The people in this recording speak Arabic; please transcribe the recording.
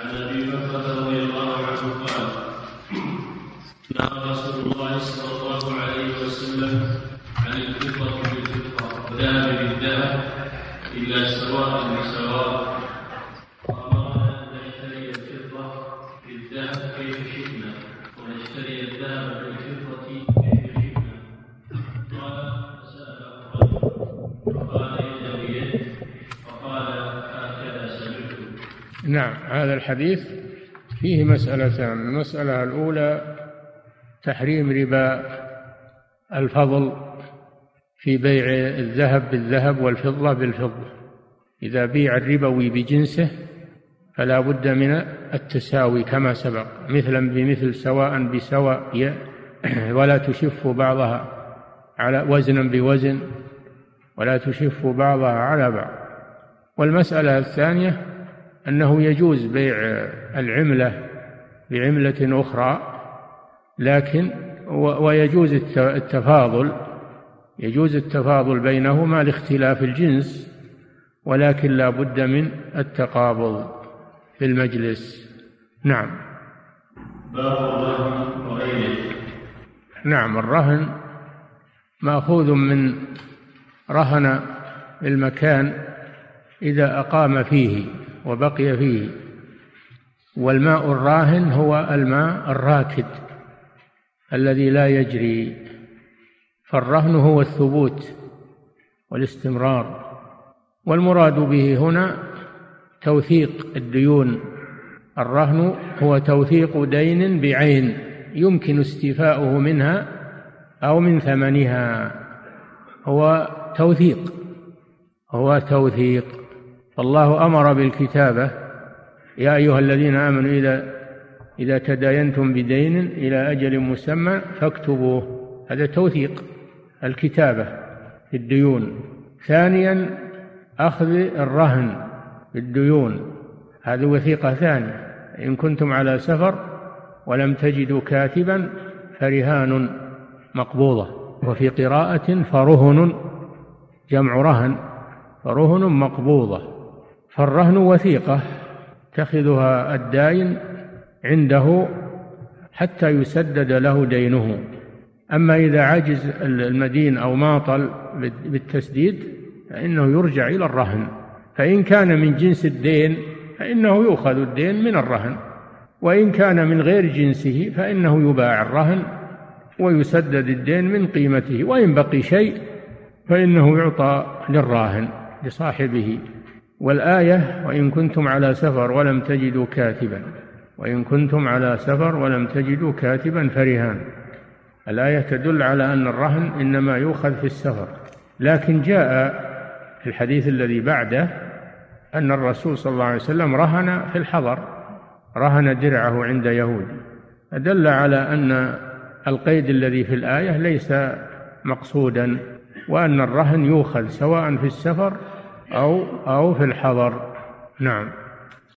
عن أبي بكر رضي الله عنه قال نهى رسول الله صلى الله عليه وسلم عن الفضه بالفضه والذهب بالذهب إلا سواء بسواء نعم هذا الحديث فيه مسألتان. المسألة الأولى تحريم ربا الفضل في بيع الذهب بالذهب والفضة بالفضة. إذا بيع الربوي بجنسه فلا بد من التساوي كما سبق مثلا بمثل سواء بسواء ولا تشف بعضها على وزنا بوزن ولا تشف بعضها على بعض. والمسألة الثانية أنه يجوز بيع العملة بعملة أخرى لكن ويجوز التفاضل يجوز التفاضل بينهما لاختلاف الجنس ولكن لا بد من التقابض في المجلس. نعم. باب الرهن وغيره نعم الرهن مأخوذ من رهن المكان إذا أقام فيه. وبقي فيه. والماء الراهن هو الماء الراكد الذي لا يجري. فالرهن هو الثبوت والاستمرار. والمراد به هنا توثيق الديون. الرهن هو توثيق دين بعين يمكن استيفاؤه منها أو من ثمنها. هو توثيق. هو توثيق. فالله أمر بالكتابة. يا أيها الذين آمنوا إذا إذا تداينتم بدين إلى أجل مسمى فاكتبوه. هذا توثيق الكتابة في الديون. ثانيا أخذ الرهن في الديون. هذه وثيقة ثانية. إن كنتم على سفر ولم تجدوا كاتبا فرهان مقبوضة. وفي قراءة فرهن جمع رهن فرهن مقبوضة. فالرهن وثيقة يتخذها الداين عنده حتى يسدد له دينه. أما إذا عجز المدين أو ماطل بالتسديد فإنه يرجع إلى الرهن. فإن كان من جنس الدين فإنه يؤخذ الدين من الرهن. وإن كان من غير جنسه فإنه يباع الرهن ويسدد الدين من قيمته. وإن بقي شيء فإنه يعطى للراهن لصاحبه. والآية وإن كنتم على سفر ولم تجدوا كاتبا. وإن كنتم على سفر ولم تجدوا كاتبا فرهان. الآية تدل على أن الرهن إنما يؤخذ في السفر. لكن جاء في الحديث الذي بعده أن الرسول صلى الله عليه وسلم رهن في الحضر رهن درعه عند يهودي فدل على أن القيد الذي في الآية ليس مقصودا وأن الرهن يؤخذ سواء في السفر أو أو في الحضر. نعم.